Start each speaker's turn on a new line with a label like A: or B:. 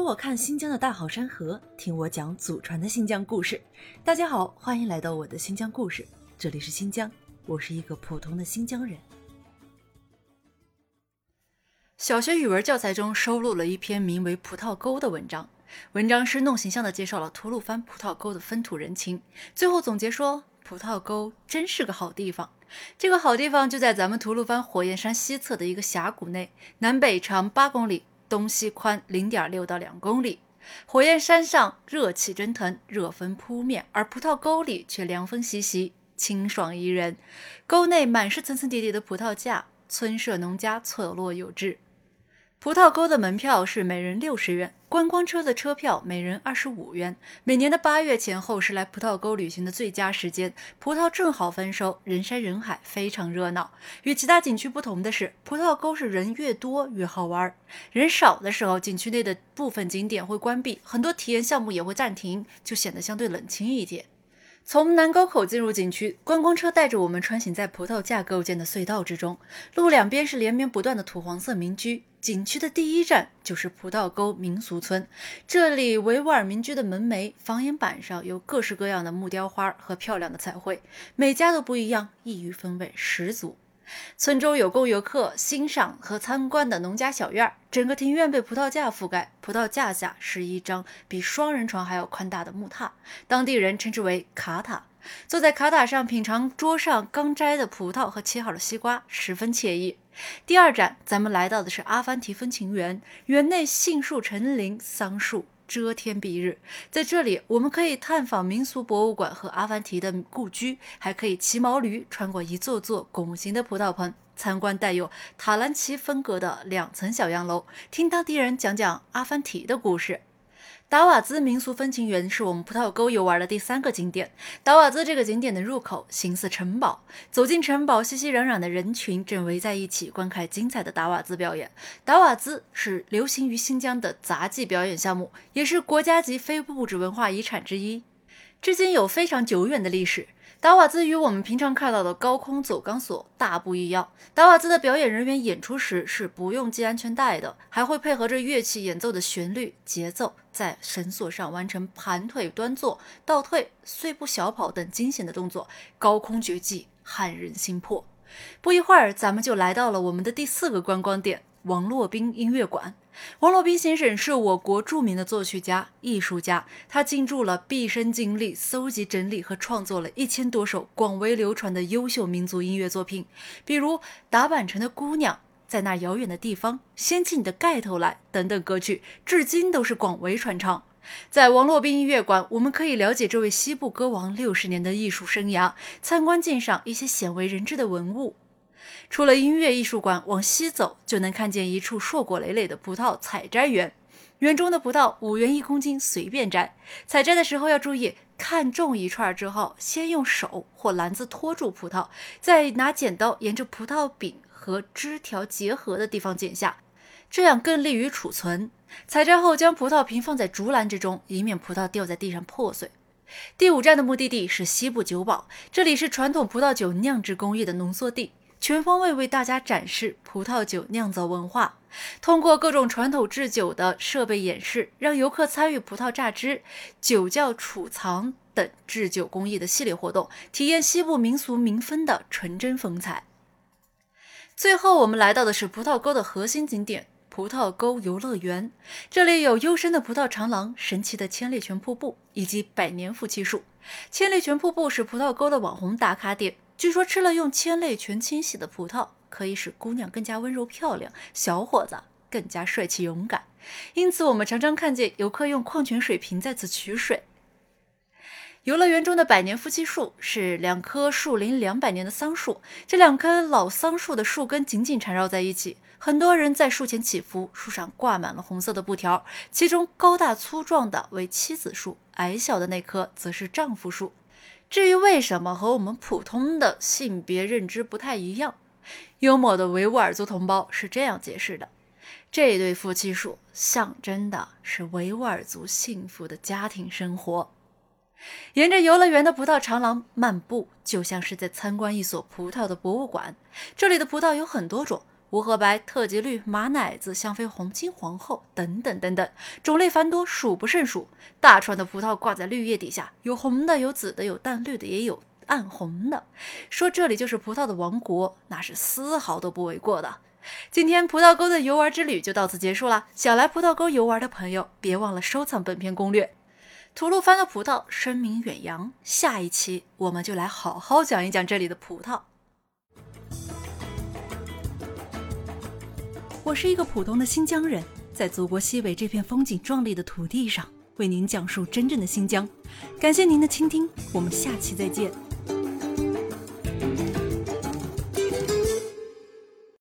A: 跟我看新疆的大好山河，听我讲祖传的新疆故事。大家好，欢迎来到我的新疆故事，这里是新疆，我是一个普通的新疆人。小学语文教材中收录了一篇名为《葡萄沟》的文章，文章是弄形象的介绍了吐鲁番葡萄沟的风土人情，最后总结说，葡萄沟真是个好地方。这个好地方就在咱们吐鲁番火焰山西侧的一个峡谷内，南北长八公里。东西宽零点六到两公里，火焰山上热气蒸腾，热风扑面，而葡萄沟里却凉风习习，清爽宜人。沟内满是层层叠叠的葡萄架，村舍农家错落有致。葡萄沟的门票是每人六十元，观光车的车票每人二十五元。每年的八月前后是来葡萄沟旅行的最佳时间，葡萄正好丰收，人山人海，非常热闹。与其他景区不同的是，葡萄沟是人越多越好玩。人少的时候，景区内的部分景点会关闭，很多体验项目也会暂停，就显得相对冷清一点。从南沟口进入景区，观光车带着我们穿行在葡萄架构建的隧道之中，路两边是连绵不断的土黄色民居。景区的第一站就是葡萄沟民俗村，这里维吾尔民居的门楣、房檐板上有各式各样的木雕花和漂亮的彩绘，每家都不一样，异域风味十足。村中有供游客欣赏和参观的农家小院，整个庭院被葡萄架覆盖，葡萄架下是一张比双人床还要宽大的木榻，当地人称之为卡塔。坐在卡塔上品尝桌上刚摘的葡萄和切好的西瓜，十分惬意。第二站，咱们来到的是阿凡提风情园，园内杏树成林，桑树遮天蔽日。在这里，我们可以探访民俗博物馆和阿凡提的故居，还可以骑毛驴穿过一座座拱形的葡萄棚，参观带有塔兰奇风格的两层小洋楼，听当地人讲讲阿凡提的故事。达瓦兹民俗风情园是我们葡萄沟游玩的第三个景点。达瓦兹这个景点的入口形似城堡，走进城堡，熙熙攘攘的人群正围在一起观看精彩的达瓦兹表演。达瓦兹是流行于新疆的杂技表演项目，也是国家级非物质文化遗产之一，至今有非常久远的历史。达瓦兹与我们平常看到的高空走钢索大不一样。达瓦兹的表演人员演出时是不用系安全带的，还会配合着乐器演奏的旋律节奏，在绳索上完成盘腿、端坐、倒退、碎步小跑等惊险的动作，高空绝技撼人心魄。不一会儿，咱们就来到了我们的第四个观光点——王洛宾音乐馆。王洛宾先生是我国著名的作曲家、艺术家，他倾注了毕生精力搜集、整理和创作了一千多首广为流传的优秀民族音乐作品，比如《达坂城的姑娘》《在那遥远的地方》《掀起你的盖头来》等等歌曲，至今都是广为传唱。在王洛宾音乐馆，我们可以了解这位西部歌王六十年的艺术生涯，参观鉴赏一些鲜为人知的文物。出了音乐艺术馆，往西走就能看见一处硕果累累的葡萄采摘园。园中的葡萄五元一公斤，随便摘。采摘的时候要注意，看中一串之后，先用手或篮子托住葡萄，再拿剪刀沿着葡萄柄和枝条结合的地方剪下，这样更利于储存。采摘后，将葡萄平放在竹篮之中，以免葡萄掉在地上破碎。第五站的目的地是西部酒堡，这里是传统葡萄酒酿制工艺的浓缩地。全方位为大家展示葡萄酒酿造文化，通过各种传统制酒的设备演示，让游客参与葡萄榨汁、酒窖储藏等制酒工艺的系列活动，体验西部民俗民风的纯真风采。最后，我们来到的是葡萄沟的核心景点——葡萄沟游乐园。这里有幽深的葡萄长廊、神奇的千里泉瀑布以及百年夫妻树。千里泉瀑布是葡萄沟的网红打卡点。据说吃了用千类泉清洗的葡萄，可以使姑娘更加温柔漂亮，小伙子更加帅气勇敢。因此，我们常常看见游客用矿泉水瓶在此取水。游乐园中的百年夫妻树是两棵树龄两百年的桑树，这两棵老桑树的树根紧紧缠绕在一起，很多人在树前祈福，树上挂满了红色的布条，其中高大粗壮的为妻子树，矮小的那棵则是丈夫树。至于为什么和我们普通的性别认知不太一样，幽默的维吾尔族同胞是这样解释的：这对夫妻树象征的是维吾尔族幸福的家庭生活。沿着游乐园的葡萄长廊漫步，就像是在参观一所葡萄的博物馆。这里的葡萄有很多种，无核白、特级绿、马奶子、香妃红、金皇后等等等等，种类繁多，数不胜数。大串的葡萄挂在绿叶底下，有红的，有紫的，有淡绿的，也有暗红的。说这里就是葡萄的王国，那是丝毫都不为过的。今天葡萄沟的游玩之旅就到此结束了。想来葡萄沟游玩的朋友，别忘了收藏本篇攻略。吐鲁番的葡萄声名远扬，下一期我们就来好好讲一讲这里的葡萄。我是一个普通的新疆人，在祖国西北这片风景壮丽的土地上，为您讲述真正的新疆。感谢您的倾听，我们下期再见。